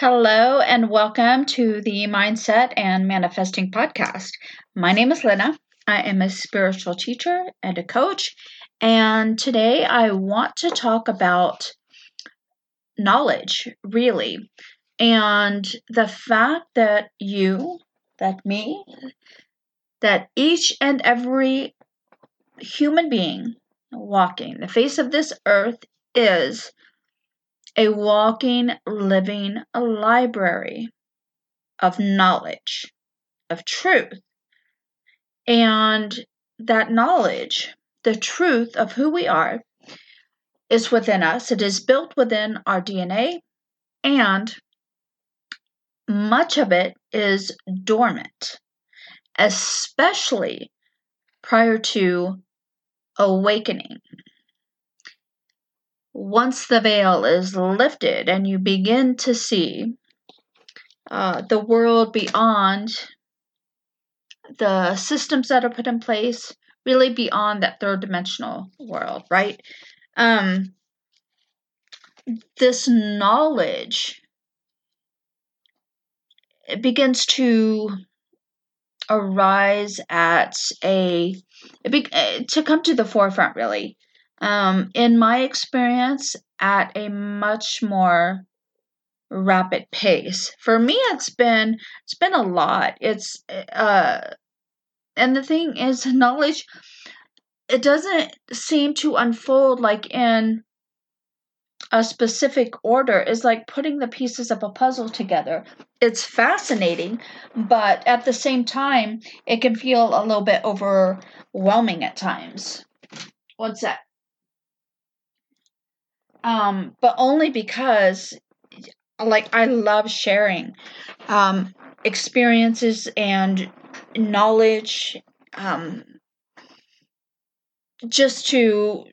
Hello, and welcome to the Mindset and Manifesting Podcast. My name is Lynna. I am a spiritual teacher and a coach. And today I want to talk about knowledge, really, and the fact that you, that me, that each and every human being walking the face of this earth is a walking, living library of knowledge, of truth. And that knowledge, the truth of who we are, is within us. It is built within our DNA, and much of it is dormant, especially prior to awakening once the veil is lifted and you begin to see uh, the world beyond the systems that are put in place, really beyond that third dimensional world, right? Um, this knowledge it begins to arise at a be, to come to the forefront really um, in my experience, at a much more rapid pace. For me, it's been it's been a lot. It's uh, and the thing is, knowledge it doesn't seem to unfold like in a specific order is like putting the pieces of a puzzle together. It's fascinating, but at the same time, it can feel a little bit overwhelming at times. What's that? Um, but only because like I love sharing um, experiences and knowledge um, just to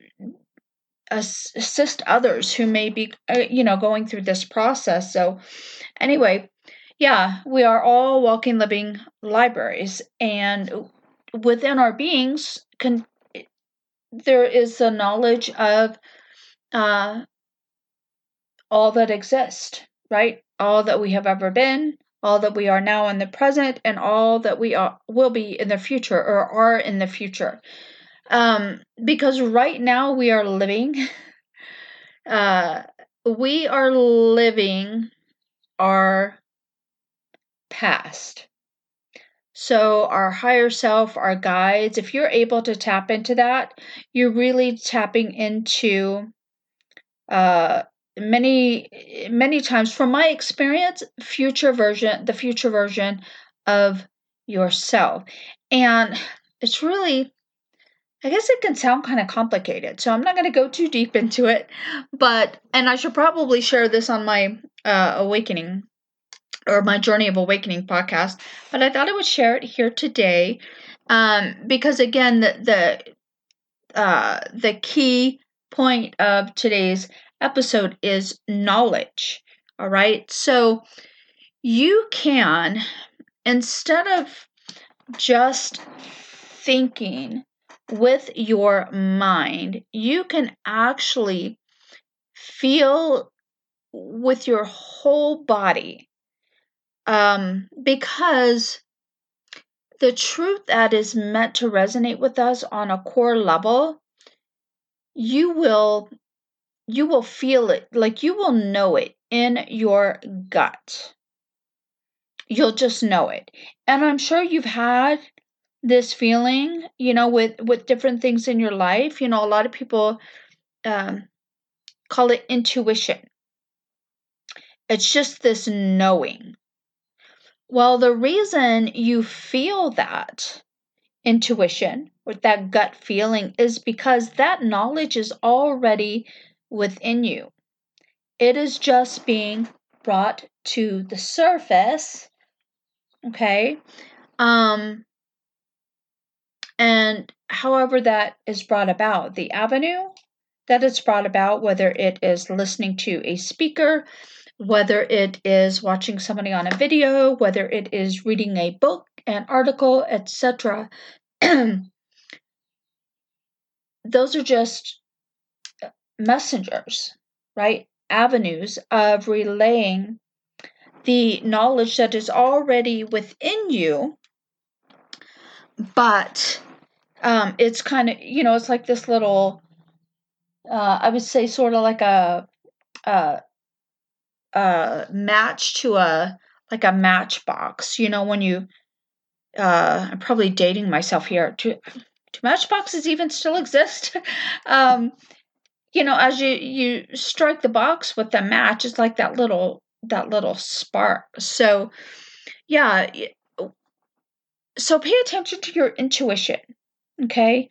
assist others who may be uh, you know going through this process. So anyway yeah we are all walking living libraries and within our beings can there is a knowledge of uh, all that exist, right? All that we have ever been, all that we are now in the present, and all that we are, will be in the future or are in the future. Um, because right now we are living, uh, we are living our past. So, our higher self, our guides, if you're able to tap into that, you're really tapping into uh, many many times. From my experience future version the future version of yourself. And it's really i guess it can sound kind of complicated so i'm not going to go too deep into it but and i should probably share this on my uh, awakening or my journey of awakening podcast but i thought i would share it here today um, because again the the uh, the key point of today's episode is knowledge. All right. So you can, instead of just thinking with your mind, you can actually feel with your whole body um, because the truth that is meant to resonate with us on a core level you will you will feel it like you will know it in your gut. You'll just know it. And i'm sure you've had this feeling you know with with different things in your life. You know a lot of people um, call it intuition. It's just this knowing. Well the reason you feel that intuition that gut feeling is because that knowledge is already within you. It is just being brought to the surface. Okay? Um and however that is brought about, the avenue that it's brought about, whether it is listening to a speaker, whether it is watching somebody on a video, whether it is reading a book, an article, etc. those are just messengers, right? Avenues of relaying the knowledge that is already within you, but um, it's kind of, you know, it's like this little, uh, I would say, sort of like a, a, a match to a, like a matchbox, you know, when you, uh, I'm probably dating myself here. Do, do matchboxes even still exist? um, you know, as you you strike the box with the match, it's like that little that little spark. So, yeah. So pay attention to your intuition. Okay,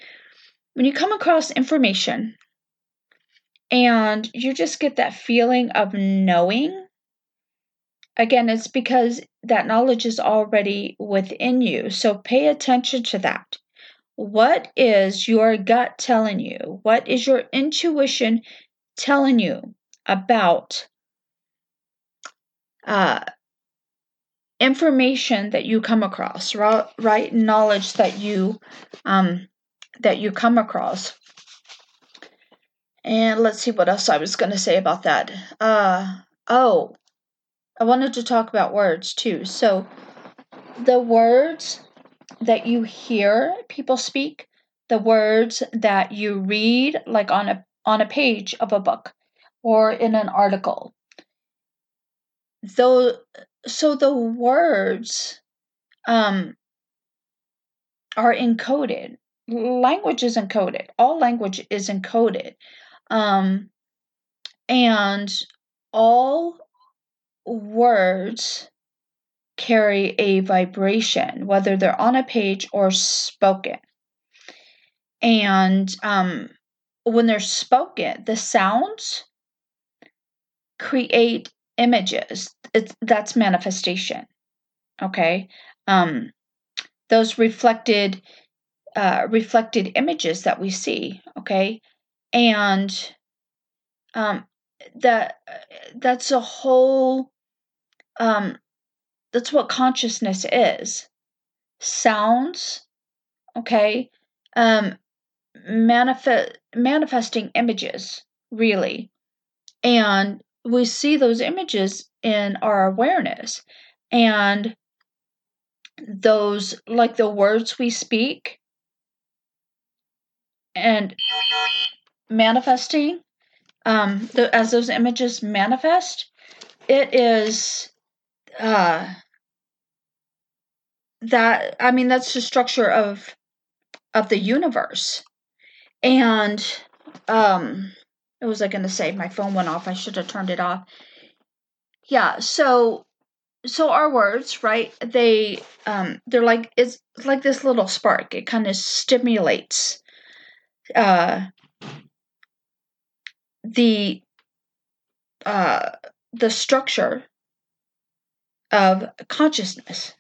when you come across information and you just get that feeling of knowing again, it's because that knowledge is already within you. So pay attention to that. What is your gut telling you? What is your intuition telling you about uh, information that you come across, right? Knowledge that you um, that you come across. And let's see what else I was going to say about that. Uh, oh, I wanted to talk about words too. So, the words that you hear people speak, the words that you read, like on a on a page of a book or in an article. Though, so the words um, are encoded. Language is encoded. All language is encoded, um, and all words carry a vibration, whether they're on a page or spoken. And um, when they're spoken, the sounds create images. It's, that's manifestation. Okay. Um, those reflected uh, reflected images that we see. Okay, and um, that that's a whole um, that's what consciousness is. Sounds, okay, um, manifest manifesting images, really, and we see those images in our awareness, and those like the words we speak and manifesting um the, as those images manifest it is uh, that I mean that's the structure of of the universe. And um what was I gonna say? My phone went off. I should have turned it off. Yeah, so so our words, right? They um they're like it's like this little spark. It kind of stimulates uh the uh the structure of consciousness.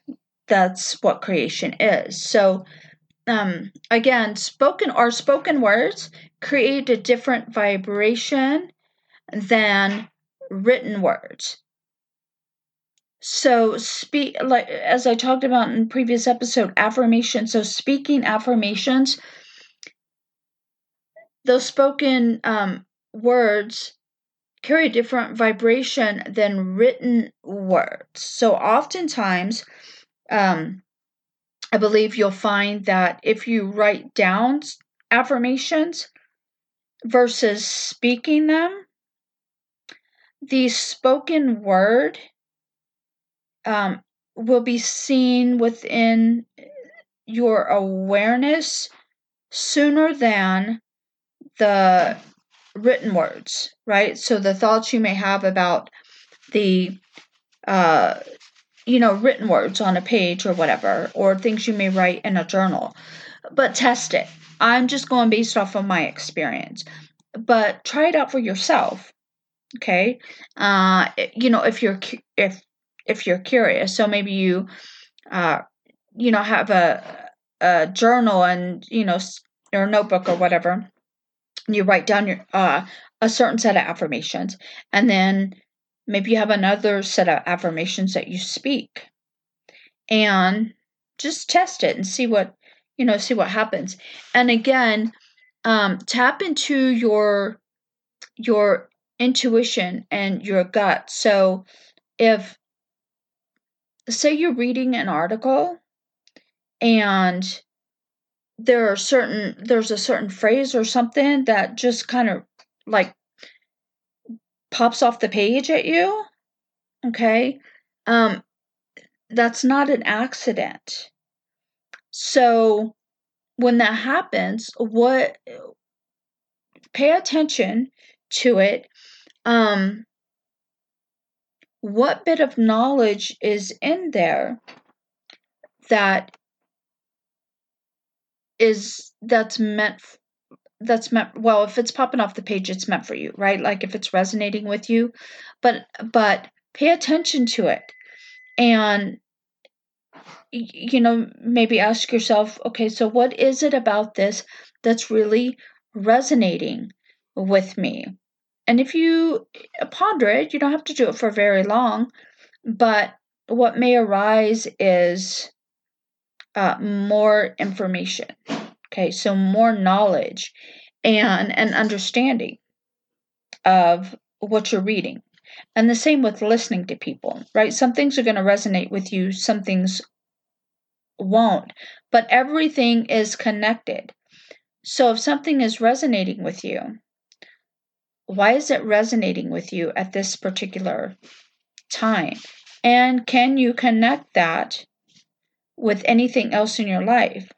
That's what creation is. So, um, again, spoken or spoken words create a different vibration than written words. So, speak like as I talked about in previous episode, affirmation. So, speaking affirmations, those spoken um, words carry a different vibration than written words. So oftentimes, um, I believe you'll find that if you write down affirmations versus speaking them, the spoken word um, will be seen within your awareness sooner than the written words, right? So the thoughts you may have about the, uh, you know, written words on a page or whatever, or things you may write in a journal, but test it. I'm just going based off of my experience, but try it out for yourself. Okay, uh, you know, if you're if if you're curious, so maybe you, uh, you know, have a a journal and you know or notebook or whatever you write down your uh, a certain set of affirmations and then maybe you have another set of affirmations that you speak and just test it and see what you know see what happens. And again um, tap into your your intuition and your gut. So if say you're reading an article and there are certain there's a certain phrase or something that just kind of like pops off the page at you okay? Um that's not an accident. So when that happens what pay attention to it um what bit of knowledge is in there that is that's meant that's meant well if it's popping off the page it's meant for you right? Like if it's resonating with you. But but pay attention to it. And you know maybe ask yourself okay so what is it about this that's really resonating with me? And if you ponder it you don't have to do it for very long but what may arise is uh, more information. Okay, so more knowledge and an understanding of what you're reading. And the same with listening to people, right? Some things are going to resonate with you, some things won't, but everything is connected. So if something is resonating with you, why is it resonating with you at this particular time? And can you connect that with anything else in your life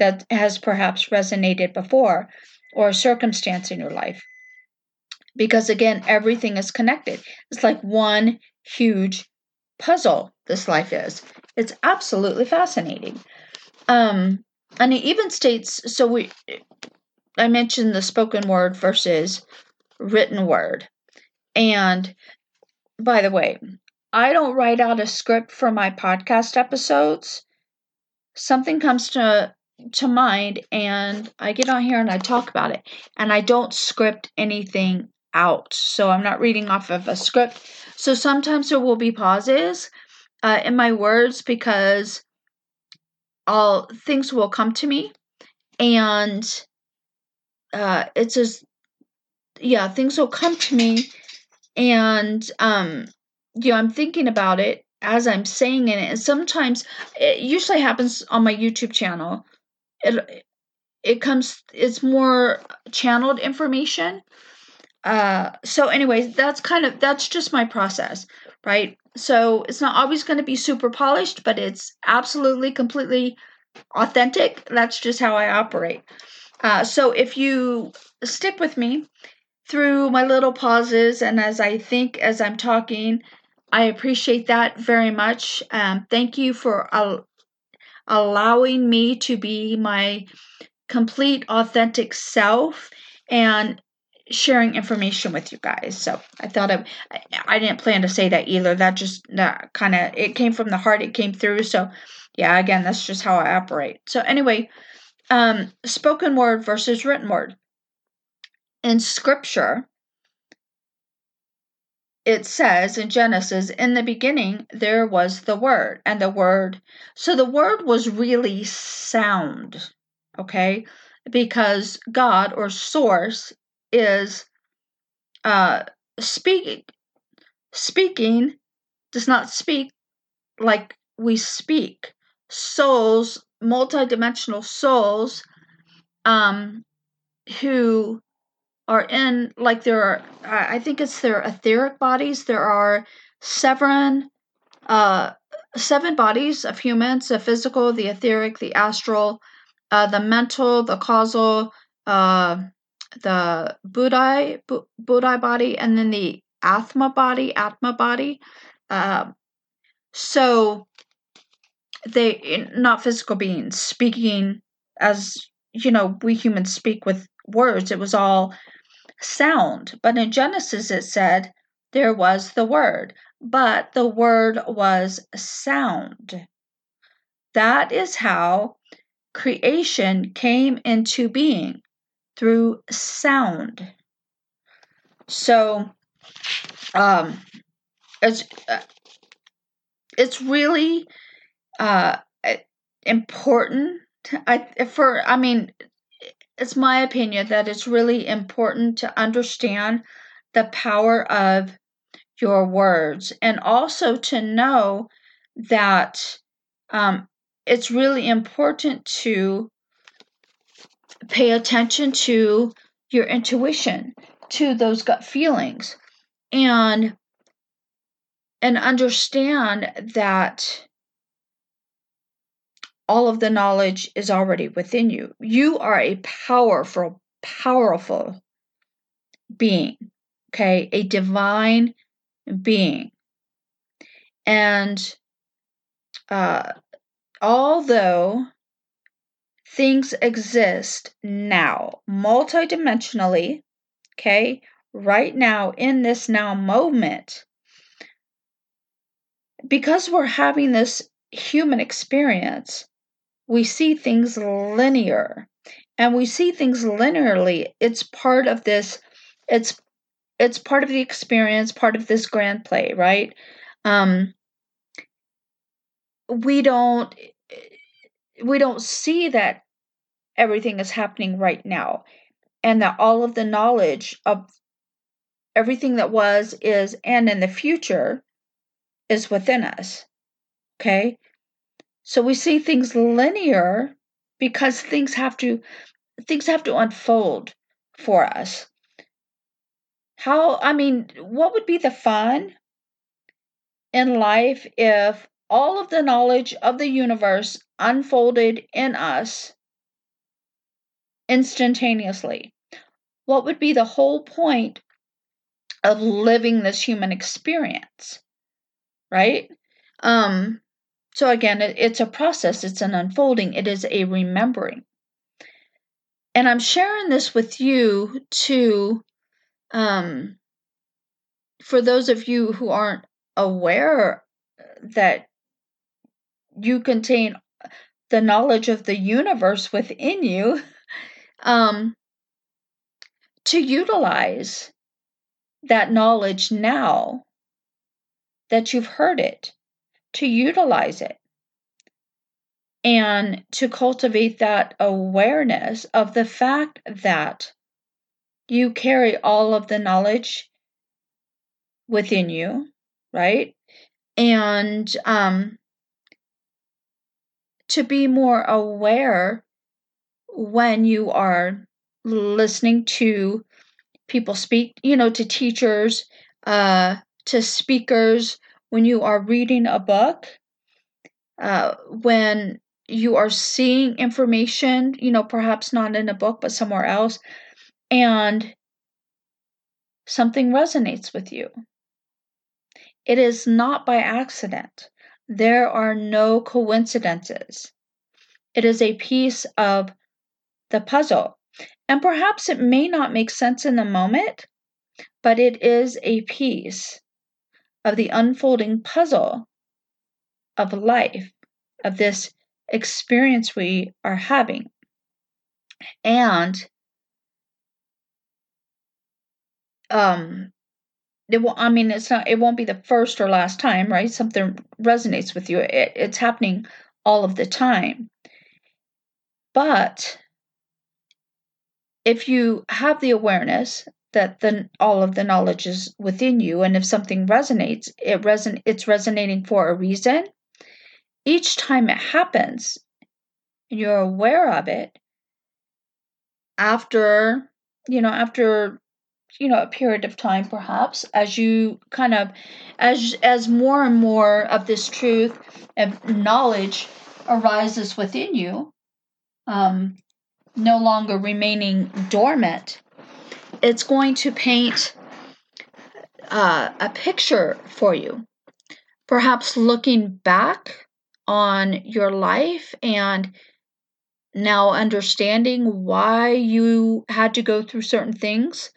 that has perhaps resonated before or a circumstance in your life. Because again, everything is connected. It's like one huge puzzle, this life is. It's absolutely fascinating. Um, and it even states so we I mentioned the spoken word versus written word. And by the way, I don't write out a script for my podcast episodes. Something comes to to mind and I get on here and I talk about it and I don't script anything out. So I'm not reading off of a script. So sometimes there will be pauses uh, in my words because all things will come to me and uh, it's just yeah things will come to me and um you know, I'm thinking about it as I'm saying it, and sometimes it usually happens on my YouTube channel. It it comes it's more channeled information. Uh, so, anyways, that's kind of that's just my process, right? So it's not always going to be super polished, but it's absolutely completely authentic. That's just how I operate. Uh, so if you stick with me through my little pauses and as I think as I'm talking, I appreciate that very much. Um, thank you for al- allowing me to be my complete, authentic self and sharing information with you guys. So I thought I, I didn't plan to say that either. That just that kind of it came from the heart. It came through. So yeah, again, that's just how I operate. So anyway, um, spoken word versus written word in Scripture it says in Genesis, in the beginning there was the Word, and the Word, so the Word was really sound, okay? Because God or Source is uh, speaking. Speaking does not speak like we speak. Souls, multidimensional souls, um, who are in like there are I think it's their etheric bodies. There are seven uh seven bodies of humans: the physical, the etheric, the astral, uh, the mental, the causal, uh, the Buddhi Buddhi body, and then the Atma body, Atma body. Uh, so they not physical beings speaking as you know we humans speak with words. It was all sound. But in Genesis, it said there was the Word, but the Word was sound. That is how creation came into being through sound. So, um, it's uh, it's really uh, important. I for I mean it's my opinion that it's really important to understand the power of your words and also to know that um, it's really important to pay attention to your intuition to those gut feelings and and understand that all of the knowledge is already within you. You are a powerful, powerful being, okay? A divine being. And uh, although things exist now, multidimensionally, okay, right now in this now moment, because we're having this human experience, we see things linear and we see things linearly. It's part of this, it's it's part of the experience, part of this grand play, right? Um, we don't we don't see that everything is happening right now and that all of the knowledge of everything that was is and in the future is within us okay so we see things linear because things have to things have to unfold for us how i mean what would be the fun in life if all of the knowledge of the universe unfolded in us instantaneously. What would be the whole point of living this human experience? Right? Um, so again, it, it's a process, it's an unfolding, it is a remembering. And I'm sharing this with you to um, for those of you who aren't aware that you contain the knowledge of the universe within you um, to utilize that knowledge now that you've heard it, to utilize it and to cultivate that awareness of the fact that you carry all of the knowledge within you, right? And um, to be more aware when you are listening to people speak, you know, to teachers, uh, to speakers, when you are reading a book, uh, when you are seeing information, you know, perhaps not in a book, but somewhere else, and something resonates with you. It is not by accident. There are no coincidences. It is a piece of the puzzle. And perhaps it may not make sense in the moment, but it is a piece of the unfolding puzzle of life, of this experience we are having. And um it will i mean it's not it won't be the first or last time right? Something resonates with you. It, it's happening all of the time. But if you have the awareness that then all of the knowledge is within you and if something resonates it reson it's resonating for a reason. Each time it happens and you're aware of it. After you know after you know a period of time perhaps as you kind of as as more and more of this truth and knowledge arises within you um no longer remaining dormant, it's going to paint uh, a picture for you. Perhaps looking back on your life and now understanding why you had to go through certain things,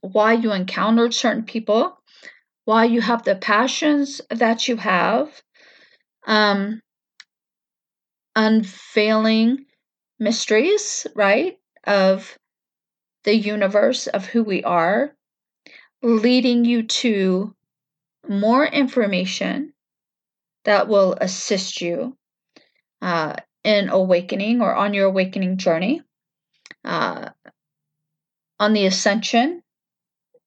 why you encountered certain people, why you have the passions that you have, um, unveiling mysteries, right, of the universe, of who we are, leading you to more information that will assist you uh, in awakening or on your awakening journey, uh, on the ascension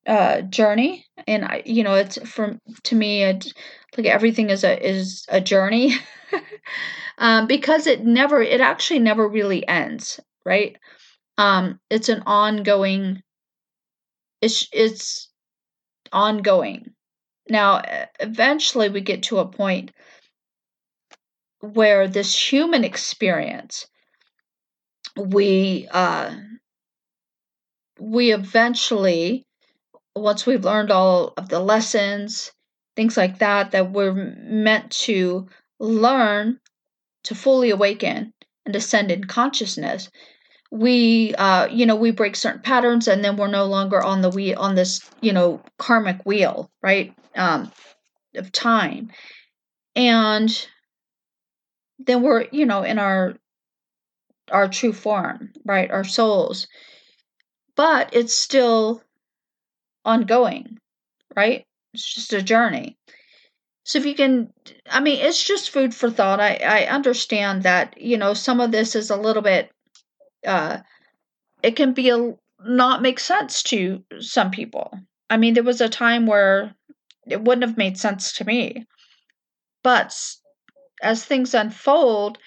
uh, journey, and I, you know, it's from to me, it, like everything is a is a journey, um, because it never, it actually never really ends, right? Um, it's an ongoing. It's it's ongoing. Now, eventually, we get to a point where this human experience, we uh, we eventually once we've learned all of the lessons, things like that, that we're meant to learn to fully awaken and ascend in consciousness, we, uh, you know, we break certain patterns, and then we're no longer on the wheel on this, you know, karmic wheel, right, um, of time, and then we're, you know, in our our true form, right, our souls, but it's still ongoing, right? It's just a journey. So if you can, I mean, it's just food for thought. I, I understand that, you know, some of this is a little bit, uh, it can be a, not make sense to some people. I mean, there was a time where it wouldn't have made sense to me. But as things unfold,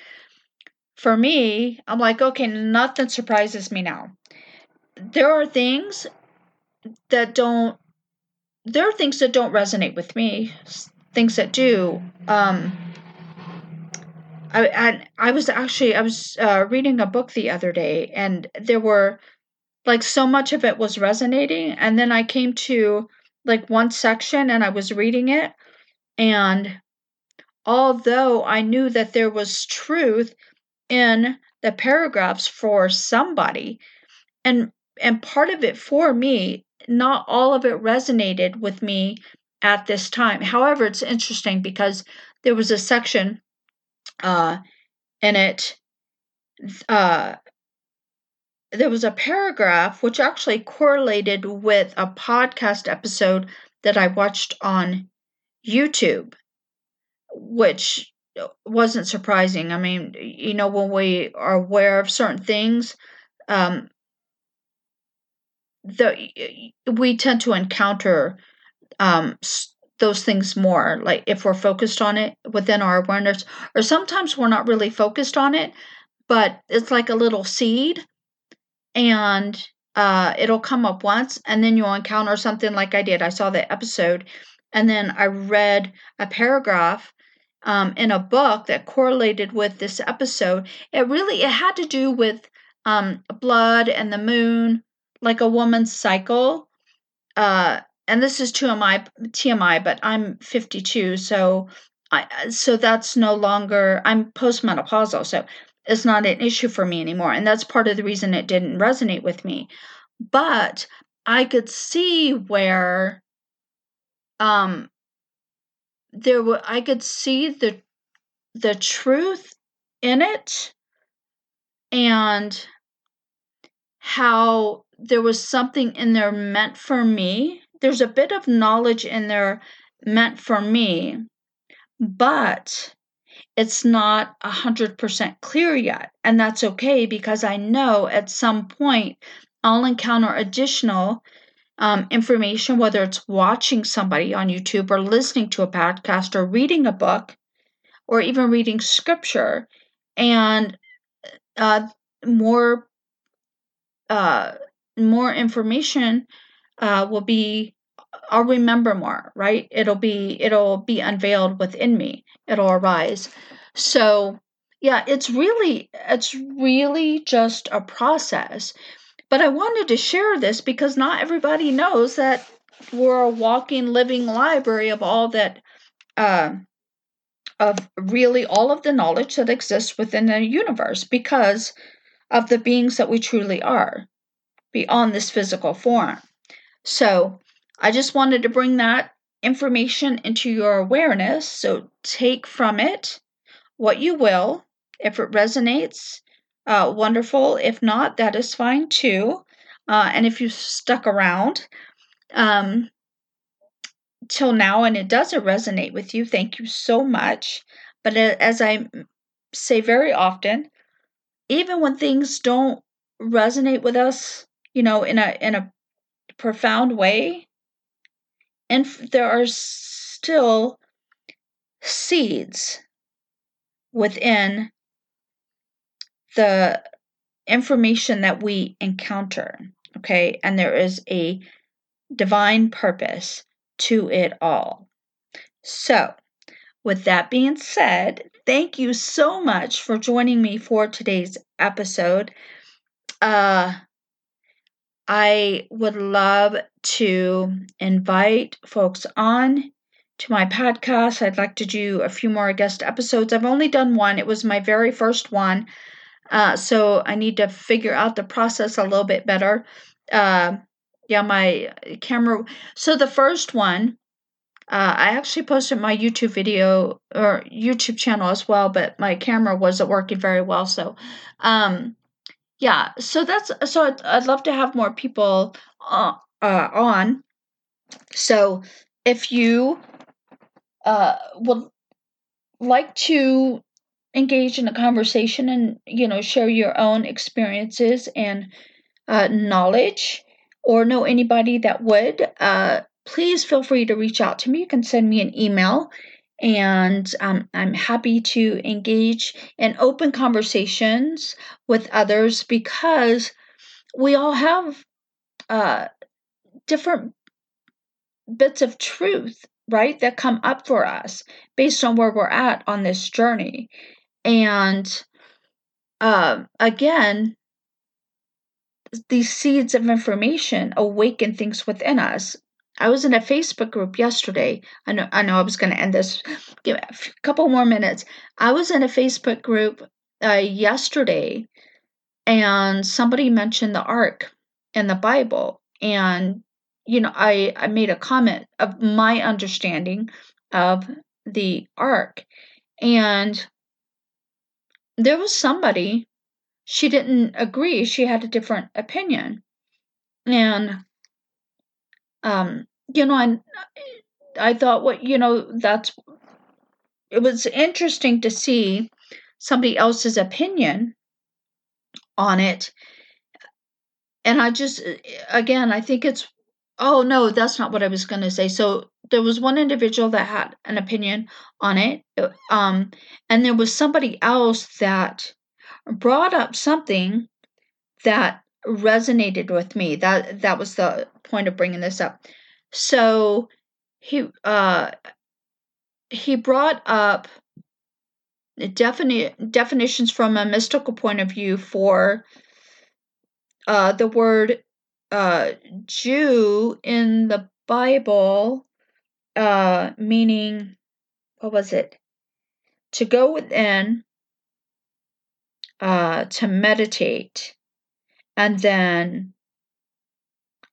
for me, I'm like, okay, nothing surprises me now. There are things that don't there are things that don't resonate with me things that do um I, I, I was actually I was uh, reading a book the other day and there were like so much of it was resonating and then I came to like one section and I was reading it and although I knew that there was truth in the paragraphs for somebody and and part of it for me not all of it resonated with me at this time. However, it's interesting because there was a section uh, in it. Uh, there was a paragraph which actually correlated with a podcast episode that I watched on YouTube, which wasn't surprising. I mean, you know, when we are aware of certain things, um, the we tend to encounter um, those things more like if we're focused on it within our awareness or sometimes we're not really focused on it but it's like a little seed and uh, it'll come up once and then you'll encounter something like i did i saw the episode and then i read a paragraph um, in a book that correlated with this episode it really it had to do with um, blood and the moon like a woman's cycle. Uh, and this is TMI, TMI, but I'm 52, so I so that's no longer I'm postmenopausal, so it's not an issue for me anymore, and that's part of the reason it didn't resonate with me. But I could see where um there were I could see the the truth in it and how there was something in there meant for me. There's a bit of knowledge in there meant for me, but it's not a 100% clear yet. And that's okay because I know at some point I'll encounter additional um, information, whether it's watching somebody on YouTube or listening to a podcast or reading a book or even reading scripture. And uh, more uh, more information uh, will be I'll remember more, right? It'll be it'll be unveiled within me. It'll arise. So, yeah, it's really it's really just a process. But I wanted to share this because not everybody knows that we're a walking living library of all that uh, of really all of the knowledge that exists within the universe because of the beings that we truly are beyond this physical form. So I just wanted to bring that information into your awareness. So take from it what you will. If it resonates, uh, wonderful. If not, that is fine too. Uh, and if you stuck around um, till now and it doesn't resonate with you, thank you so much. But as I say very often, even when things don't resonate with us you know, in a in a profound way, and there are still seeds within the information that we encounter. Okay, and there is a divine purpose to it all. So, with that being said, thank you so much for joining me for today's episode. Uh, I would love to invite folks on to my podcast. I'd like to do a few more guest episodes. I've only done one, it was my very first one. Uh, so I need to figure out the process a little bit better. Uh, yeah, my camera. So the first one, uh, I actually posted my YouTube video or YouTube channel as well, but my camera wasn't working very well. So, um, yeah, so that's so I'd, I'd love to have more people uh, uh, on. So if you uh, would like to engage in a conversation and you know share your own experiences and uh, knowledge or know anybody that would uh, please feel free to reach out to me you can send me an email and um, I'm happy to engage in open conversations with others because we all have uh, different bits of truth, right, that come up for us based on where we're at on this journey. And uh, again, these seeds of information awaken things within us. I was in a Facebook group yesterday. I know I know I was going to end this. Give a couple more minutes. I was in a Facebook group uh, yesterday, and somebody mentioned the ark in the Bible, and you know I I made a comment of my understanding of the ark, and there was somebody she didn't agree. She had a different opinion, and um, you know, and I thought, what you know, that's it was interesting to see somebody else's opinion on it. And I just, again, I think it's, oh no, that's not what I was going to say. So there was one individual that had an opinion on it. Um, and there was somebody else that brought up something that resonated with me. That that was the point of bringing this up. So he uh he brought up defini- definitions from a mystical point of view for uh, the word uh, Jew in the Bible, uh, meaning, what was it? To go within, uh, to meditate, and then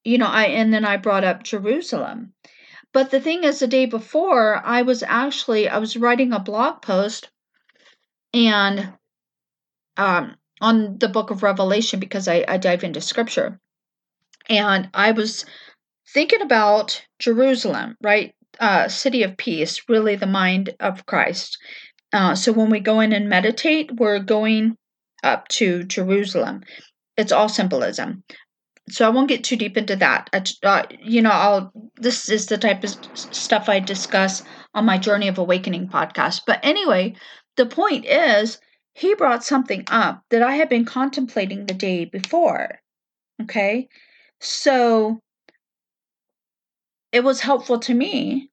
you know i and then i brought up jerusalem. But the thing is the day before i was actually i was writing a blog post and um on the book of revelation because i, I dive into scripture. And i was thinking about jerusalem right? Uh city of peace really the mind of christ. Uh, so when we go in and meditate we're going up to jerusalem. It's all symbolism. So I won't get too deep into that. Uh, you know, I'll this is the type of stuff I discuss on my Journey of Awakening podcast. But anyway, the point is he brought something up that I had been contemplating the day before. Okay? So it was helpful to me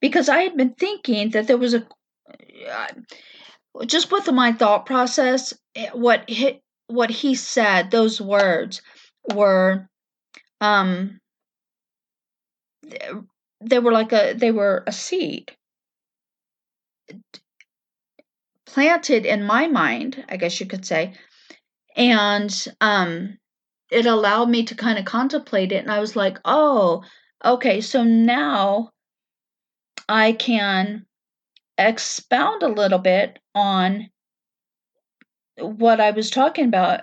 because I had been thinking that there was a uh, just with my thought process, eh, what hit what he said, those words were um they were like a they were a seed planted in my mind, I guess you could say. And um it allowed me to kind of contemplate it and I was like, "Oh, okay, so now I can expound a little bit on what I was talking about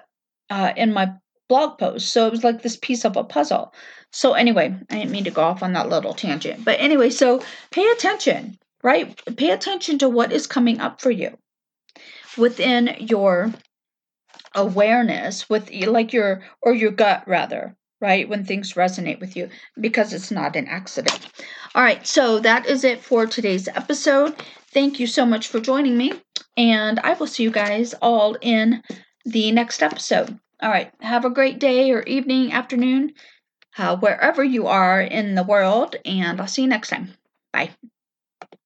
uh, in my blog post. So it was like this piece of a puzzle. So anyway, I didn't mean to go off on that little tangent. But anyway, so pay attention, right? Pay attention to what is coming up for you within your awareness with like your or your gut rather right? When things resonate with you because it's not an accident. All right, so that is it for today's episode. Thank you so much for joining me, and I will see you guys all in the next episode. All right, have a great day or evening, afternoon, uh, wherever you are in the world, and I'll see you next time. Bye.